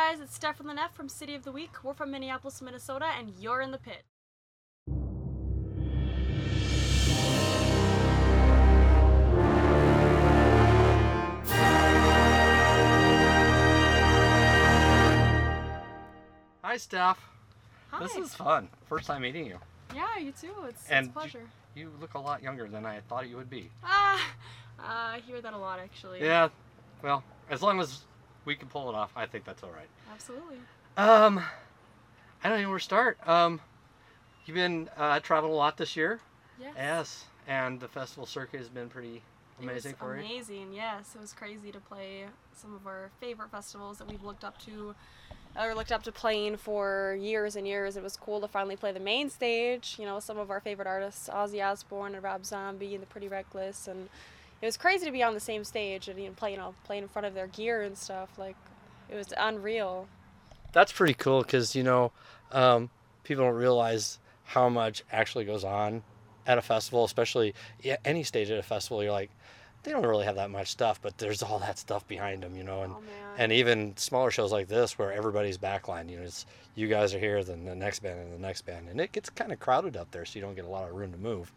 guys, it's Stef from the Net from City of the Weak. We're from Minneapolis, Minnesota, and you're in the pit. Hi, Stef. Hi. This is fun. First time meeting you. Yeah, you too. It's, And it's a pleasure. You look a lot younger than I thought you would be. Ah, uh, I hear that a lot actually. Yeah. Well, as long as we can pull it off, I think that's all right. Absolutely. Um, I don't know where to start. Um, you've been uh, traveling a lot this year. Yes. Yes. And the festival circuit has been pretty amazing for was you. amazing, yes. It was crazy to play some of our favorite festivals that we've looked up to or looked up to playing for years and years. It was cool to finally play the main stage, you know, some of our favorite artists, Ozzy Osbourne and Rob Zombie and the Pretty Reckless and it was crazy to be on the same stage and you know, play, you know, playing in front of their gear and stuff. Like it was unreal. That's pretty cool because you know um, people don't realize how much actually goes on at a festival, especially any stage at a festival. You're like, they don't really have that much stuff, but there's all that stuff behind them, you know. And oh and even smaller shows like this where everybody's backline, you know, it's you guys are here, then the next band and the next band, and it gets kind of crowded up there, so you don't get a lot of room to move.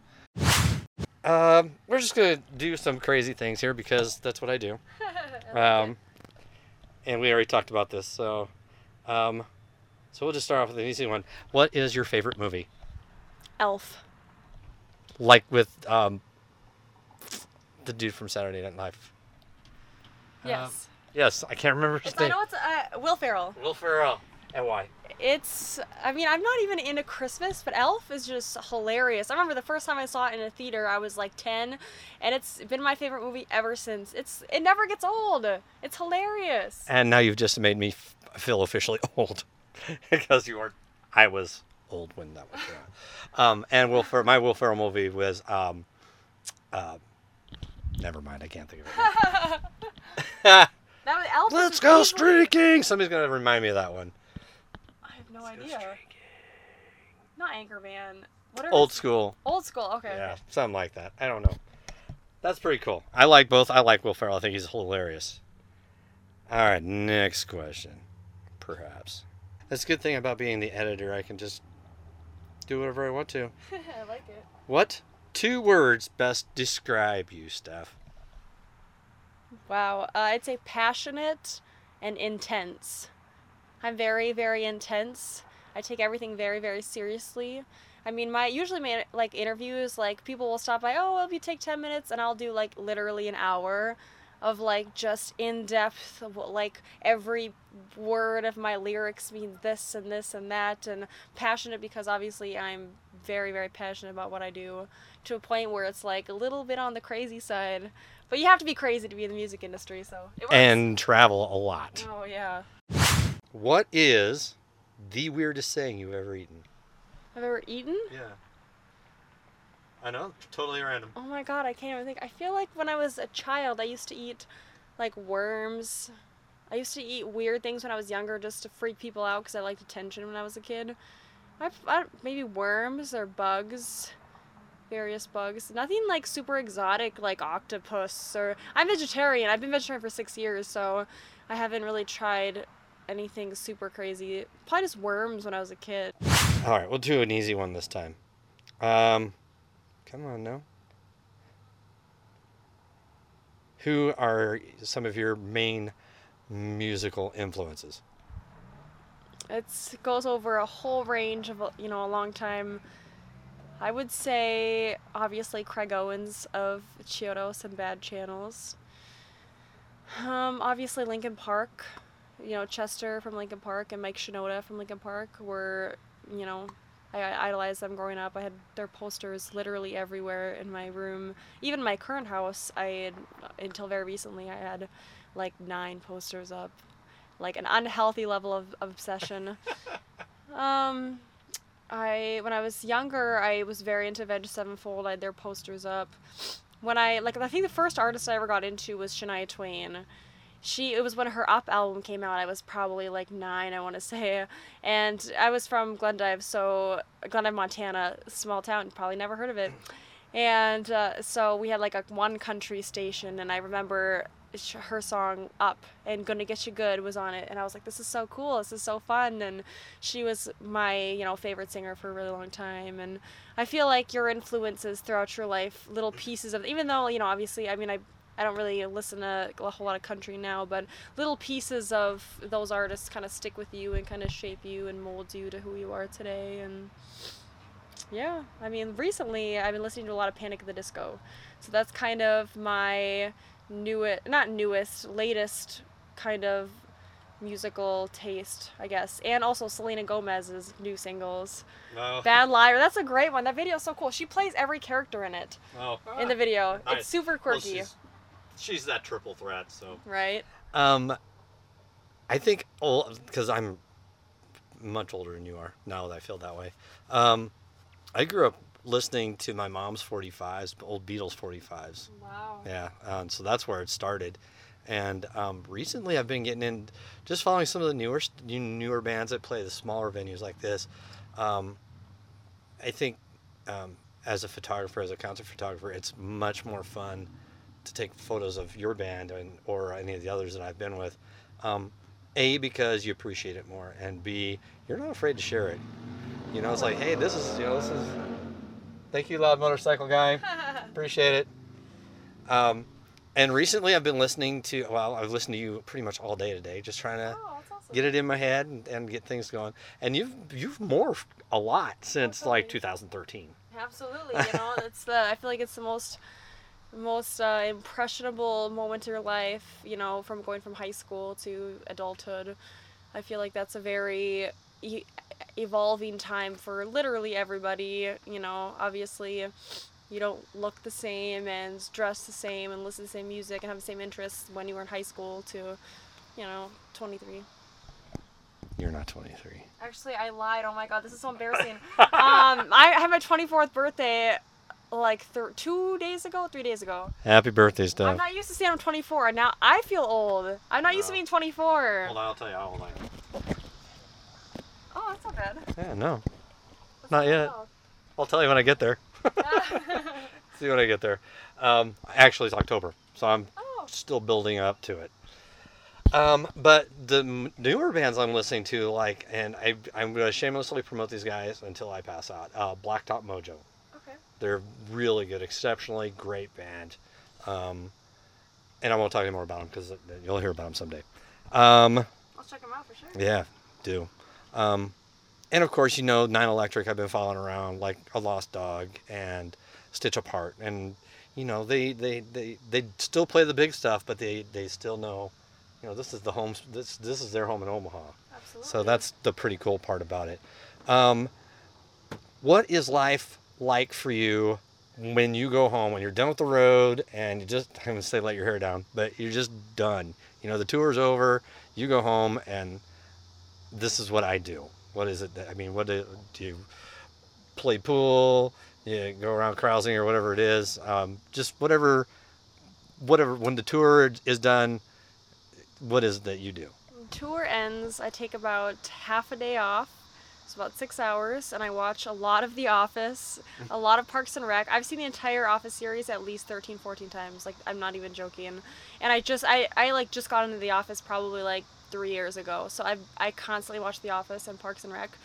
Um, we're just gonna do some crazy things here because that's what I do. Um, and we already talked about this, so um, so we'll just start off with an easy one. What is your favorite movie? Elf. Like with um, the dude from Saturday Night Live. Uh, Yes. yes, I can't remember his it's, I know it's uh, Will Ferrell. Will Ferrell. And why? It's, I mean, I'm not even into Christmas, but Elf is just hilarious. I remember the first time I saw it in a theater, I was like 10, and it's been my favorite movie ever since. It's, it never gets old. It's hilarious. And now you've just made me f- feel officially old because you weren't. I was old when that was around. Um, and Will Fer- my Will Ferrell movie was. Um, uh, never mind, I can't think of it. That was, Elf Let's go easily- streaking. Somebody's gonna remind me of that one. I have no idea. Not Anchorman. What are Old his- school. Old school. Okay. Yeah, okay. something like that. I don't know. That's pretty cool. I like both. I like Will Ferrell. I think he's hilarious. All right, next question. Perhaps. That's a good thing about being the editor. I can just do whatever I want to. I like it. What two words best describe you, Stef? Wow. Uh, I'd say passionate and intense. I'm very, very intense. I take everything very, very seriously. I mean, my usually my like interviews, like people will stop by. Oh, well, if you take ten minutes, and I'll do like literally an hour of like just in depth, like every word of my lyrics means this and this and that, and passionate because obviously I'm very, very passionate about what I do to a point where it's like a little bit on the crazy side. But you have to be crazy to be in the music industry, so. And travel a lot. oh yeah, What is the weirdest saying you've ever eaten? I've ever eaten. Yeah. I know, totally random. Oh my god, I can't even think. I feel like when I was a child, I used to eat like worms. I used to eat weird things when I was younger just to freak people out because I liked attention when I was a kid. I, I maybe worms or bugs, various bugs. Nothing like super exotic like octopus or. I'm vegetarian. I've been vegetarian for six years, so I haven't really tried anything super crazy. Probably just worms when I was a kid. All right, we'll do an easy one this time. Um, come on now. Who are some of your main musical influences? It goes over a whole range of you know a long time. I would say obviously Craig Owens of Chiodos and Bad Channels. Um, obviously Linkin Park, you know Chester from Linkin Park and Mike Shinoda from Linkin Park were you know I, idolized them growing up. I had their posters literally everywhere in my room. Even my current house, I had until very recently I had like nine posters up like an unhealthy level of, of obsession. um, I when I was younger, I was very into Avenged Sevenfold. I had their posters up. When I like, I think the first artist I ever got into was Shania Twain. She it was when her Up album came out. I was probably like nine, I want to say, and I was from Glendive, so Glendive, Montana, small town. Probably never heard of it. And uh, so we had like a one country station, and I remember her song "Up" and "Gonna Get You Good" was on it, and I was like, "This is so cool! This is so fun!" And she was my you know favorite singer for a really long time, and I feel like your influences throughout your life, little pieces of even though you know obviously I mean I I don't really listen to a whole lot of country now, but little pieces of those artists kind of stick with you and kind of shape you and mold you to who you are today. And yeah, I mean, recently I've been listening to a lot of Panic at the Disco, so that's kind of my newest, not newest, latest kind of musical taste, I guess. And also Selena Gomez's new singles. No. Bad Liar, that's a great one. That video is so cool. She plays every character in it Oh. in the video. Nice. It's super Well, quirky, she's, she's that triple threat, so. right? Um, I think because I'm much older than you are now that I feel that way. Um, I grew up listening to my mom's 45s, old Beatles 45s. Wow. Yeah, um, so that's where it started. And um, recently, I've been getting in, just following some of the newer newer bands that play the smaller venues like this. Um, I think, um, as a photographer, as a concert photographer, it's much more fun to take photos of your band and or any of the others that I've been with. Um, a because you appreciate it more, and B you're not afraid to share it. You know, it's like, hey, this is you know this is. Thank you, loud motorcycle guy. Appreciate it. Um, and recently, I've been listening to. Well, I've listened to you pretty much all day today, just trying to Oh, awesome. get it in my head and, and get things going. And you've you've morphed a lot since like 2013. Absolutely, you know, it's the I feel like it's the most most uh, impressionable moment in your life, you know, from going from high school to adulthood. I feel like that's a very e- evolving time for literally everybody, you know, obviously you don't look the same and dress the same and listen to the same music and have the same interests when you were in high school to, you know, 23. You're not 23. Actually, I lied. Oh my god, this is so embarrassing. um, I had my 24th birthday like thir- two days ago, three days ago. Happy birthday, I'm not used to saying I'm 24, and now I feel old. I'm not used to being 24. Hold on, I'll tell you. how old I am. Oh, that's not bad. Yeah, no. That's Not yet. I'll tell you when I get there. See when I get there. Um, actually, it's October, so I'm oh, still building up to it. Um, but the newer bands I'm listening to, like, and I, I'm going to shamelessly promote these guys until I pass out. Uh, Blacktop Mojo. They're really good, exceptionally great band. Um, and I won't talk any more about them because you'll hear about them someday. Um, I'll check them out for sure. yeah, do. Um, and of course, you know, Nine Electric. I've been following around like a Lost Dog and Stitched Up Heart, and you know, they they they they still play the big stuff, but they they still know, you know, this is the home. This this is their home in Omaha. Absolutely. So that's the pretty cool part about it. Um, what is life like for you when you go home, when you're done with the road and you just, I'm going to say let your hair down, but you're just done? You know, the tour's over, you go home, and this is what I do. What is it that, I mean, what do, do you play pool? You go around carousing or whatever it is. Um, just whatever, whatever, when the tour is done, what is it that you do? tour ends, I take about half a day off. It's about six hours, and I watch a lot of The Office, a lot of Parks and Rec. I've seen the entire Office series at least 13, 14 times. Like, I'm not even joking. And I just, I, I like just got into The Office probably like three years ago. So I, I constantly watch The Office and Parks and Rec.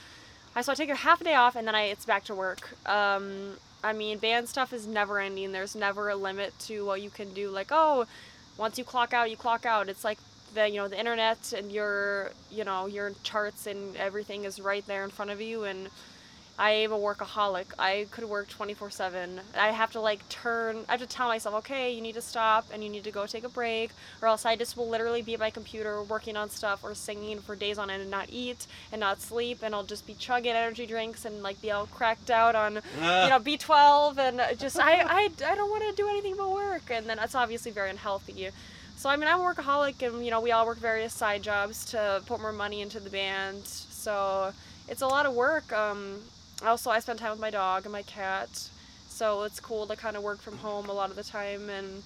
I so I take a half a day off, and then I it's back to work. Um, I mean, band stuff is never ending. There's never a limit to what you can do. Like, oh, once you clock out, you clock out. It's like the you know the internet and your you know your charts and everything is right there in front of you. And I am a workaholic. I could work 24/7. I have to like turn. I have to tell myself, okay, you need to stop and you need to go take a break, or else I just will literally be at my computer working on stuff or singing for days on end and not eat and not sleep, and I'll just be chugging energy drinks and like be all cracked out on ah. you know B12 and just I I, I don't want to do anything but work, and then that's obviously very unhealthy. So I mean I'm a workaholic, and you know we all work various side jobs to put more money into the band. So it's a lot of work. Um, also I spend time with my dog and my cat, so it's cool to kind of work from home a lot of the time and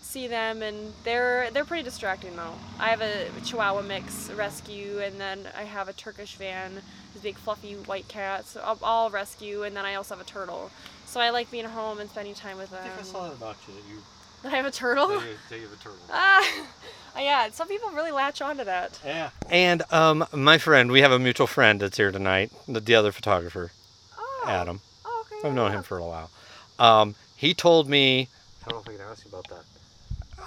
see them and they're they're pretty distracting though. I have a Chihuahua mix rescue and then I have a Turkish van, this big fluffy white cat. So I'll rescue and then I also have a turtle. So I like being home and spending time with I them. think I saw that about you. That you That I have a turtle. They, they give a turtle. Ah, yeah. Some people really latch onto that. Yeah. And um, my friend, we have a mutual friend that's here tonight, the, the other photographer, Oh. Adam. Oh, okay. I've known yeah. him for a while. Um, he told me. I don't know if I can ask you about that.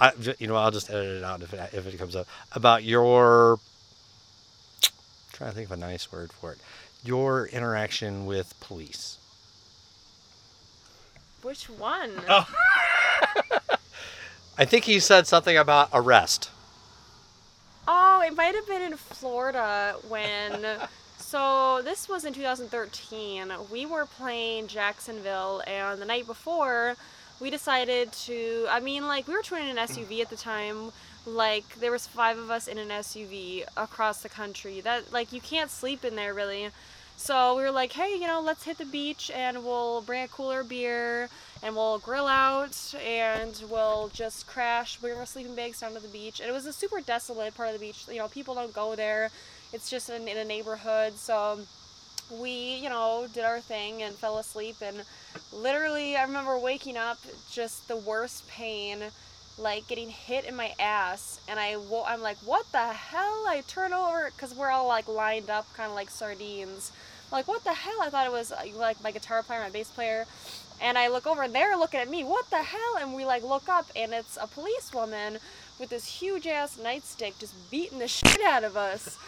I, j- you know, I'll just edit it out if it, if it comes up about your. trying to think of a nice word for it. Your interaction with police. Which one? Oh. I think he said something about arrest. Oh, it might have been in Florida when. so this was in 2013. We were playing Jacksonville, and the night before, we decided to. I mean, like we were touring in an SUV at the time. Like there was five of us in an SUV across the country. That like you can't sleep in there really. So we were like, hey, you know, let's hit the beach and we'll bring a cooler beer and we'll grill out and we'll just crash, bring our sleeping bags down to the beach. And it was a super desolate part of the beach. You know, people don't go there. It's just in, in a neighborhood. So we, you know, did our thing and fell asleep. And literally, I remember waking up just the worst pain, like getting hit in my ass. And I, I'm like, what the hell? I turn over because we're all like lined up, kind of like sardines. Like, what the hell? I thought it was like my guitar player, my bass player. And I look over and they're looking at me, what the hell? And we like look up and it's a policewoman with this huge ass nightstick just beating the shit out of us.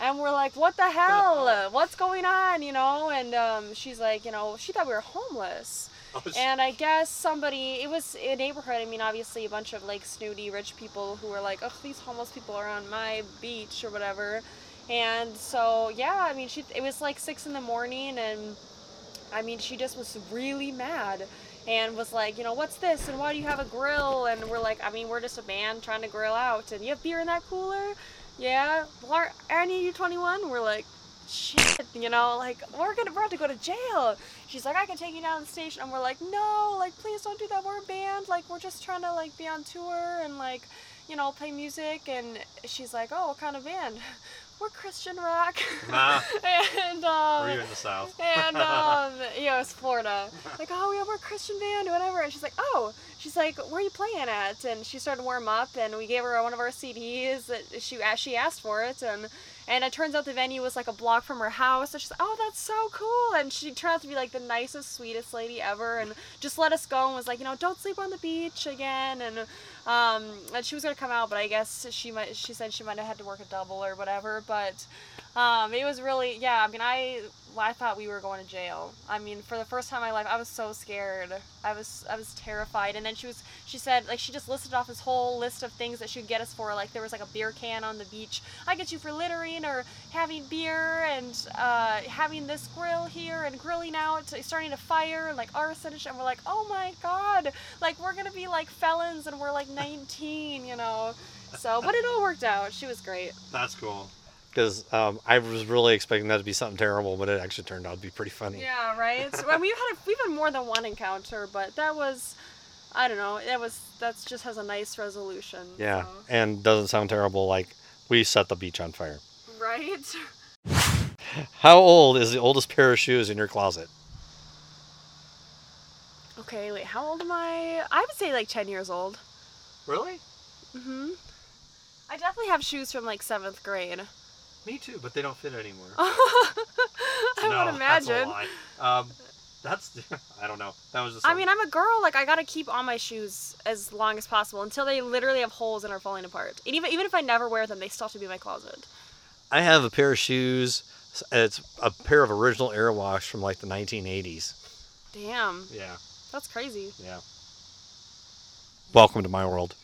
And we're like, what the hell? What's going on? You know? And um, she's like, you know, she thought we were homeless. I And I guess somebody, it was a neighborhood. I mean, obviously, a bunch of like snooty rich people who were like, oh, these homeless people are on my beach or whatever. And so, yeah, I mean, she, it was like six in the morning, and I mean, she just was really mad and was like, you know, what's this? And why do you have a grill? And we're like, I mean, we're just a band trying to grill out. And you have beer in that cooler? Yeah. Are any you 21? We're like, shit, you know, like, we're gonna, we're about to go to jail. She's like, I can take you down to the station. And we're like, no, like, please don't do that. We're a band. Like, we're just trying to, like, be on tour and, like, you know, play music. And she's like, oh, what kind of band? We're Christian rock. Nah. and, um, Were you in the south? and um, yeah, it was Florida. Like, oh, yeah, we're a Christian band, whatever. And she's like, oh, she's like, where are you playing at? And she started to warm up, and we gave her one of our CDs that she she asked for it, and and it turns out the venue was like a block from her house. And she's like, oh, that's so cool. And she turned out to be like the nicest, sweetest lady ever, and just let us go and was like, you know, don't sleep on the beach again. And um, and she was gonna come out, but I guess she might. She said she might have had to work a double or whatever. But um, it was really, yeah. I mean, I I thought we were going to jail. I mean, for the first time in my life, I was so scared. I was I was terrified. And then she was she said like she just listed off this whole list of things that she would get us for. Like there was like a beer can on the beach. I get you for littering or having beer and uh, having this grill here and grilling out, starting a fire and like arson and. And we're like, oh my god, like we're gonna be like felons and we're like 19, you know. So, but it all worked out. She was great. That's cool. Because um, I was really expecting that to be something terrible, but it actually turned out to be pretty funny. Yeah, right. So, I mean, we've had a, we've had more than one encounter, but that was, I don't know, that was that's just has a nice resolution. Yeah, so. and doesn't sound terrible. Like we set the beach on fire. Right. How old is the oldest pair of shoes in your closet? Okay, wait. How old am I? I would say like ten years old. Really? Mhm. I definitely have shoes from like seventh grade. Me too, but they don't fit anymore. I no, would imagine. That's a lie. Um, that's I don't know. That was just. I mean, I'm a girl. Like, I gotta keep on my shoes as long as possible until they literally have holes and are falling apart. And even even if I never wear them, they still have to be in my closet. I have a pair of shoes. It's a pair of original Airwash from like the 1980s. Damn, Yeah, that's crazy. yeah. Welcome to my world.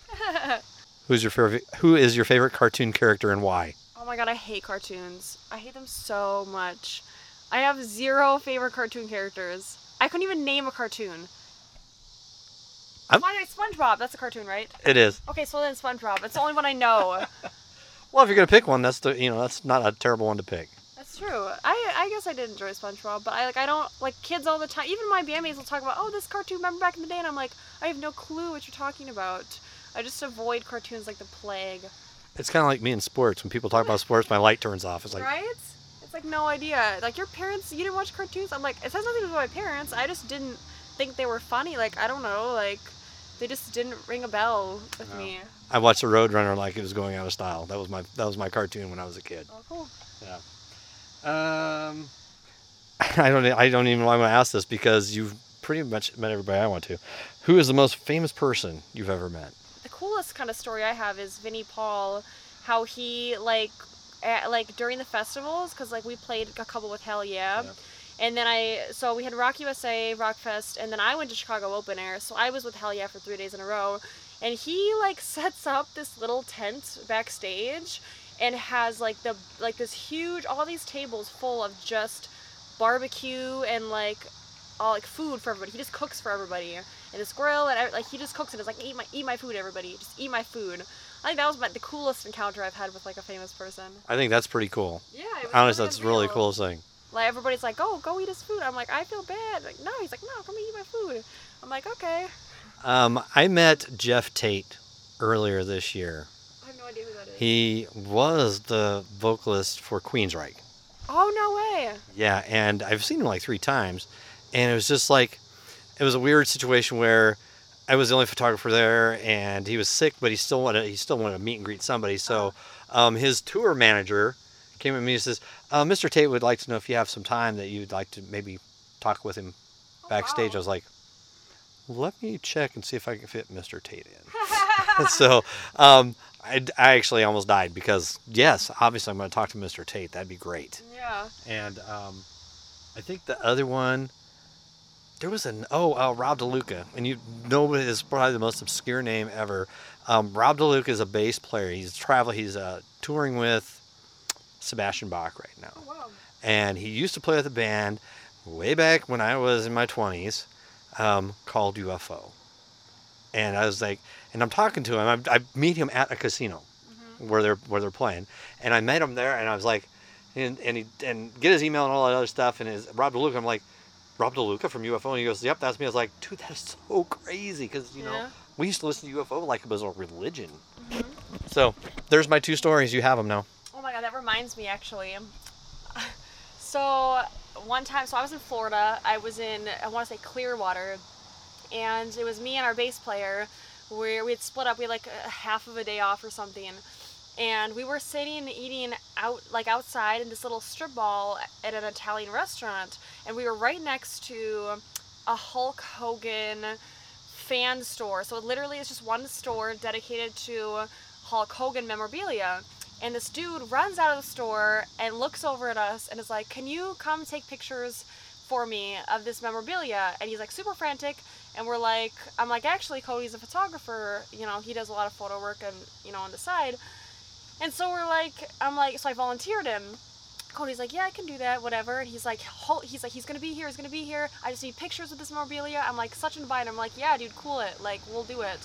Who's your favorite? Who is your favorite cartoon character and why? Oh my god, I hate cartoons. I hate them so much. I have zero favorite cartoon characters. I couldn't even name a cartoon. I'm- Why SpongeBob? That's a cartoon, right? It is. Okay, so then SpongeBob. It's the only one I know. Well, if you're gonna pick one, that's the you know that's not a terrible one to pick. That's true. I I guess I did enjoy SpongeBob, but I like I don't like kids all the time. Even my bandmates will talk about, oh, this cartoon. Remember back in the day? And I'm like, I have no clue what you're talking about. I just avoid cartoons like the plague. It's kind of like me in sports. When people talk about sports, my light turns off. It's like right? It's like no idea. Like your parents, you didn't watch cartoons. I'm like, it has nothing to do with my parents. I just didn't think they were funny. Like I don't know. Like They just didn't ring a bell with No. me. I watched the Roadrunner like it was going out of style. That was my that was my cartoon when I was a kid. Oh, cool. Yeah. Um, I don't I don't even want to ask this because you've pretty much met everybody I want to. Who is the most famous person you've ever met? Coolest kind of story I have is Vinnie Paul, how he like, at, like during the festivals, because like we played a couple with Hellyeah. Yeah. And then I, so we had Rock USA, Rock Fest, and then I went to Chicago Open Air. So I was with Hellyeah for three days in a row. And he like sets up this little tent backstage and has like the, like this huge, all these tables full of just barbecue and like all like food for everybody. He just cooks for everybody. And the grill and like he just cooks and is like eat my eat my food everybody. Just eat my food. I think that was my, the coolest encounter I've had with like a famous person. I think that's pretty cool. Yeah, it was Honestly, really that's a really cool thing. Like everybody's like, "Oh, go eat his food." I'm like, "I feel bad." Like, no, he's like, "No, come eat my food." I'm like, "Okay." Um, I met Geoff Tate earlier this year. I have no idea who that is. He was the vocalist for Queensryche. oh no way! Yeah, and I've seen him like three times, and it was just like, it was a weird situation where I was the only photographer there, and he was sick, but he still wanted he still wanted to meet and greet somebody. So, um, his tour manager came at me and says, uh, "Mr. Tate would like to know if you have some time that you'd like to maybe talk with him Oh, backstage." wow. I was like, "Let me check and see if I can fit Mr. Tate in." so, um, I, I actually almost died because yes, obviously I'm going to talk to Mr. Tate. That'd be great. yeah. And um, I think the other one, there was an oh uh, Rob DeLuca, and you know it is probably the most obscure name ever. Um, Rob DeLuca is a bass player. He's travel. He's uh, touring with Sebastian Bach right now, Oh wow. and he used to play with a band way back when I was in my twenties um, called UFO. And I was like, and I'm talking to him. I, I meet him at a casino Mm-hmm. where they're where they're playing, and I met him there, and I was like, and and he and get his email and all that other stuff, and his Rob DeLuca. I'm like, Rob DeLuca from UFO, and he goes, Yep, that's me. I was like, Dude, that's so crazy because you know Yeah. we used to listen to UFO like it was a religion. Mhm. So there's my two stories. You have them now. Oh my god, that reminds me actually. So one time, so I was in Florida. I was in I want to say Clearwater, and it was me and our bass player. Where we had split up. We had like a half of a day off or something, and we were sitting eating out like outside in this little strip mall at an Italian restaurant, and we were right next to a Hulk Hogan fan store. So it literally is just one store dedicated to Hulk Hogan memorabilia. And this dude runs out of the store and looks over at us and is like, Can you come take pictures for me of this memorabilia? And he's like super frantic. And we're like, I'm like, actually, Cody's a photographer. You know, he does a lot of photo work and, you know, on the side. And so we're like, I'm like, so I volunteered him. Cody's like, yeah, I can do that, whatever. And he's like, "Hol- he's like, he's gonna be here, he's gonna be here. I just need pictures of this memorabilia. I'm like, such an invite. I'm like, yeah, dude, cool it. Like, we'll do it.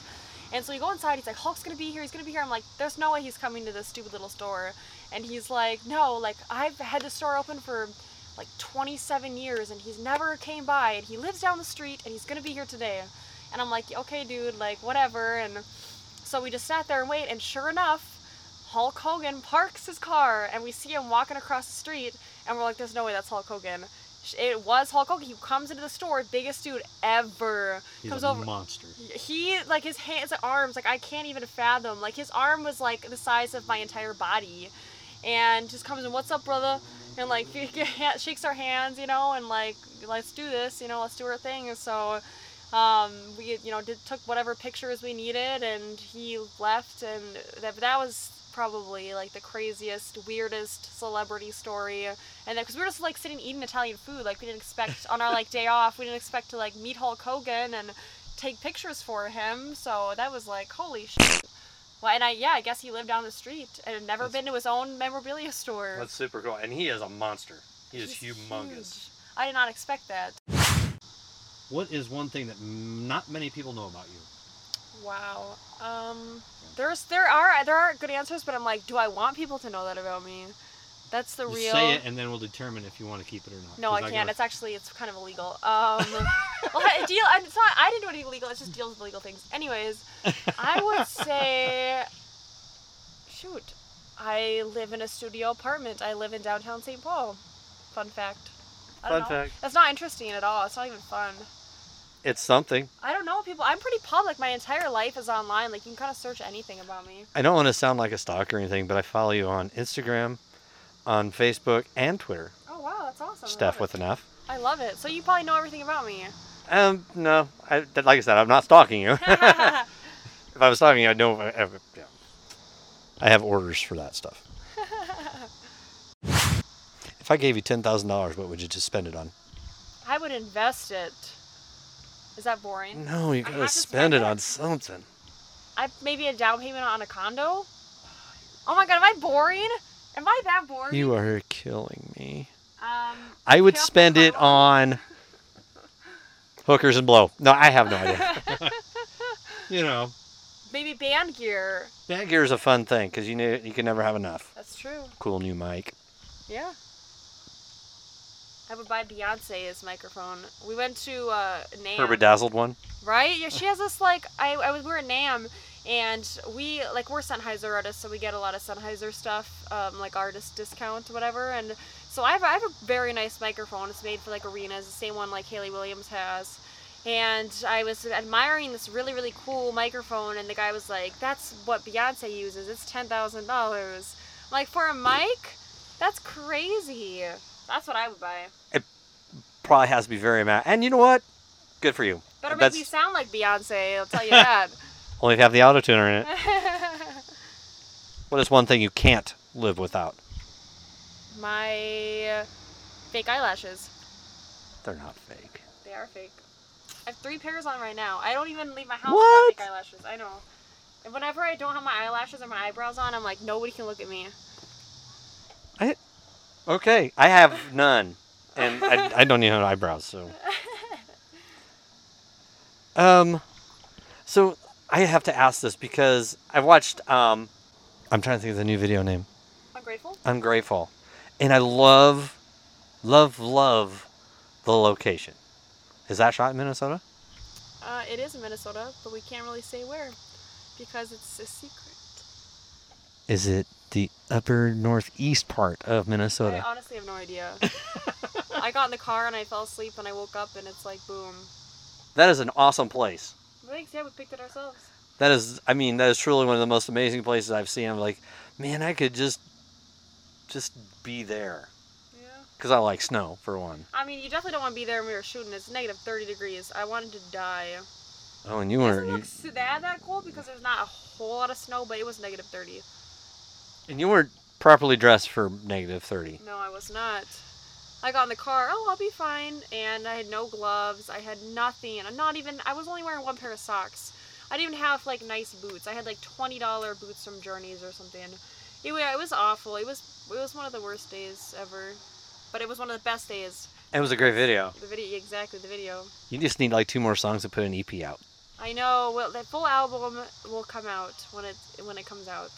And so you go inside. He's like, Hulk's gonna be here. He's gonna be here. I'm like, there's no way he's coming to this stupid little store. And he's like, no, like I've had the store open for like 27 years, and he's never came by. And he lives down the street, and he's gonna be here today. And I'm like, okay, dude, like whatever. And so we just sat there and wait. And sure enough, Hulk Hogan parks his car, and we see him walking across the street, and we're like, there's no way that's Hulk Hogan. It was Hulk Hogan. He comes into the store, biggest dude ever. He's comes a over monster. he like his hands and arms like i can't even fathom like his arm was like the size of my entire body and just comes in what's up brother and like shakes our hands you know and like let's do this you know let's do our thing and so um, we you know did, took whatever pictures we needed and he left and that, that was probably like the craziest weirdest celebrity story and because we were just like sitting eating italian food like we didn't expect on our like day off we didn't expect to like meet hulk hogan and take pictures for him. So that was like, holy shit. Well, and I yeah, I guess he lived down the street and had never That's- been to his own memorabilia store. That's super cool, and he is a monster. He is He's humongous. huge. I did not expect that. What is one thing that m- not many people know about you? Wow. Um, there's there are there are good answers, but I'm like, do I want people to know that about me? That's the Just real. say it, and then we'll determine if you want to keep it or not. No, I can't. gotta- It's actually it's kind of illegal. Um, well, I- deal. It's not. I didn't do anything illegal. It just deals with illegal things. Anyways, I would say, shoot, I live in a studio apartment. I live in downtown St. Paul. Fun fact. I don't Fun know. fact. That's not interesting at all. It's not even fun. It's something. I don't know people. I'm pretty public. My entire life is online. Like you can kind of search anything about me. I don't want to sound like a stalker or anything, but I follow you on Instagram, on Facebook, and Twitter. Oh wow, that's awesome. Stef with it. an F. I love it. So you probably know everything about me. Um, no, I, like I said, I'm not stalking you. if I was stalking you, I'd know. I, yeah. I have orders for that stuff. If I gave you ten thousand dollars, what would you just spend it on? I would invest it. Is that boring? No, you gotta spend it on something. I maybe a down payment on a condo. Oh my god, am I boring? Am I that boring? You are killing me. Um, I would pay off my spend it on hookers and blow. No, I have no idea. You know, maybe band gear. Band gear is a fun thing because you know you can never have enough. That's true. Cool new mic. Yeah. I would buy Beyonce's microphone. We went to uh, NAMM. Her bedazzled one. Right? Yeah, she has this like I I was we were at NAMM and we like we're Sennheiser artists, so we get a lot of Sennheiser stuff, um, like artist discount, whatever. And so I have, I have a very nice microphone. It's made for like arenas, the same one like Hayley Williams has. And I was admiring this really really cool microphone, and the guy was like, "That's what Beyonce uses. It's ten thousand dollars." Like for a mic, that's crazy. That's what I would buy. It probably has to be very mad. And you know what? Good for you. Better make That's me sound like Beyonce. I'll tell you that. only if you have the auto tuner in it. What is one thing you can't live without? My fake eyelashes. They're not fake. They are fake. I have three pairs on right now. I don't even leave my house What? without fake eyelashes. I know. And whenever I don't have my eyelashes or my eyebrows on, I'm like, nobody can look at me. Okay, I have none, and I, I don't even have eyebrows. So, um, so I have to ask this because I watched. Um, I'm trying to think of the new video name. I'm grateful. I'm grateful, and I love, love, love the location. Is that shot in Minnesota? Uh, it is in Minnesota, but we can't really say where because it's a secret. Is it the upper northeast part of Minnesota. I honestly have no idea. I got in the car and I fell asleep and I woke up and it's like boom. That is an awesome place. Thanks, yeah, we picked it ourselves. That is, I mean, that is truly one of the most amazing places I've seen. I'm like, man, I could just, just be there. Yeah. Because I like snow, for one. I mean, you definitely don't want to be there when we were shooting. It's negative 30 degrees. I wanted to die. Oh, and you weren't, doesn't you, look so that that cold because there's not a whole lot of snow, but it was negative 30. And you weren't properly dressed for negative 30. No, I was not. I got in the car. Oh, I'll be fine. And I had no gloves. I had nothing. I'm not even. I was only wearing one pair of socks. I didn't even have like nice boots. I had like twenty dollar boots from Journeys or something. Anyway, it was awful. It was it was one of the worst days ever, but it was one of the best days. It was a great video. The video, exactly the video. You just need like two more songs to put an EP out. I know. Well, the full album will come out when it when it comes out.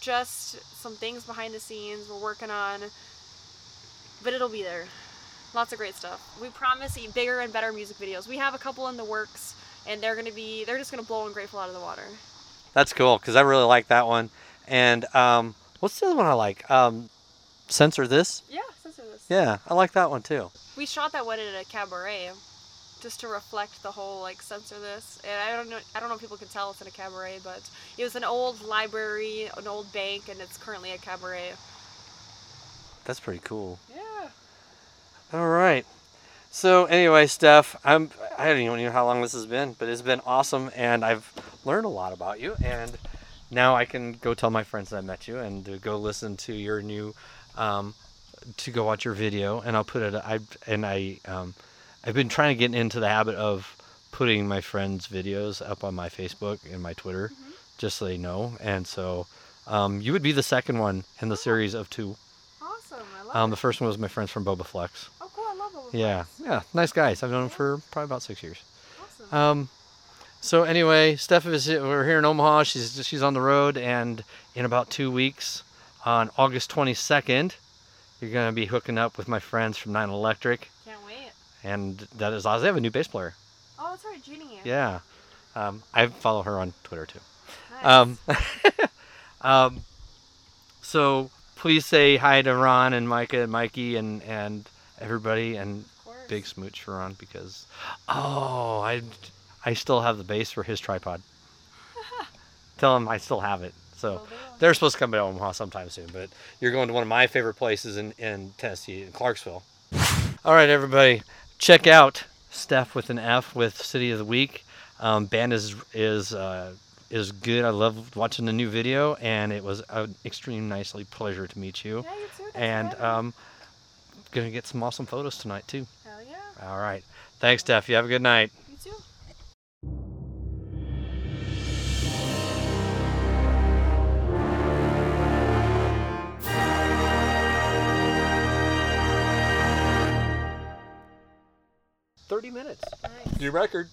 Just some things behind the scenes we're working on, but it'll be there. Lots of great stuff. We promise bigger and better music videos. We have a couple in the works, and they're gonna be they're just gonna blow Ungrateful out of the water. That's cool because I really like that one. And um, what's the other one I like? Um, Censor This? Yeah, censor this. Yeah, I like that one too. We shot that one at a cabaret, just to reflect the whole like censor this. And I don't know, I don't know if people can tell it's in a cabaret, but it was an old library, an old bank, and it's currently a cabaret. That's pretty cool. Yeah. All right. So anyway, Stef, I'm I don't even know how long this has been, but it's been awesome, and I've learned a lot about you, and now I can go tell my friends that I met you, and to go listen to your new, um, to go watch your video, and I'll put it. I and I um, I've been trying to get into the habit of putting my friends' videos up on my Facebook and my Twitter, Mhm. just so they know, and so. Um, you would be the second one in the series of two. Awesome. I love Um, the first one was my friends from Bobaflex. Oh, cool. I love Boba Yeah, Fett. yeah, nice guys. I've known them for probably about six years. Awesome. Um, so anyway, Stef is we're here in Omaha. She's she's on the road, and in about two weeks, on August 22nd, you're gonna be hooking up with my friends from Nine Electric. And that is Oz. They have a new bass player. Oh, that's right. Jeannie. Yeah, um, I follow her on Twitter too. Nice. Um, um, so please say hi to Ron and Micah and Mikey and and everybody and big smooch for Ron because, oh, I, I still have the base for his tripod. Tell him I still have it. So Well, they will. they're supposed to come to Omaha sometime soon, but you're going to one of my favorite places in, in Tennessee, in Clarksville. All right, everybody, check out Stef with an F with City of the Weak. Um, band is is uh, is good. I love watching the new video, and it was an extreme nicely pleasure to meet you. Yeah, you too. And um, gonna get some awesome photos tonight too. Hell yeah. All right, thanks, Stef. You have a good night. Minutes. Nice. New record.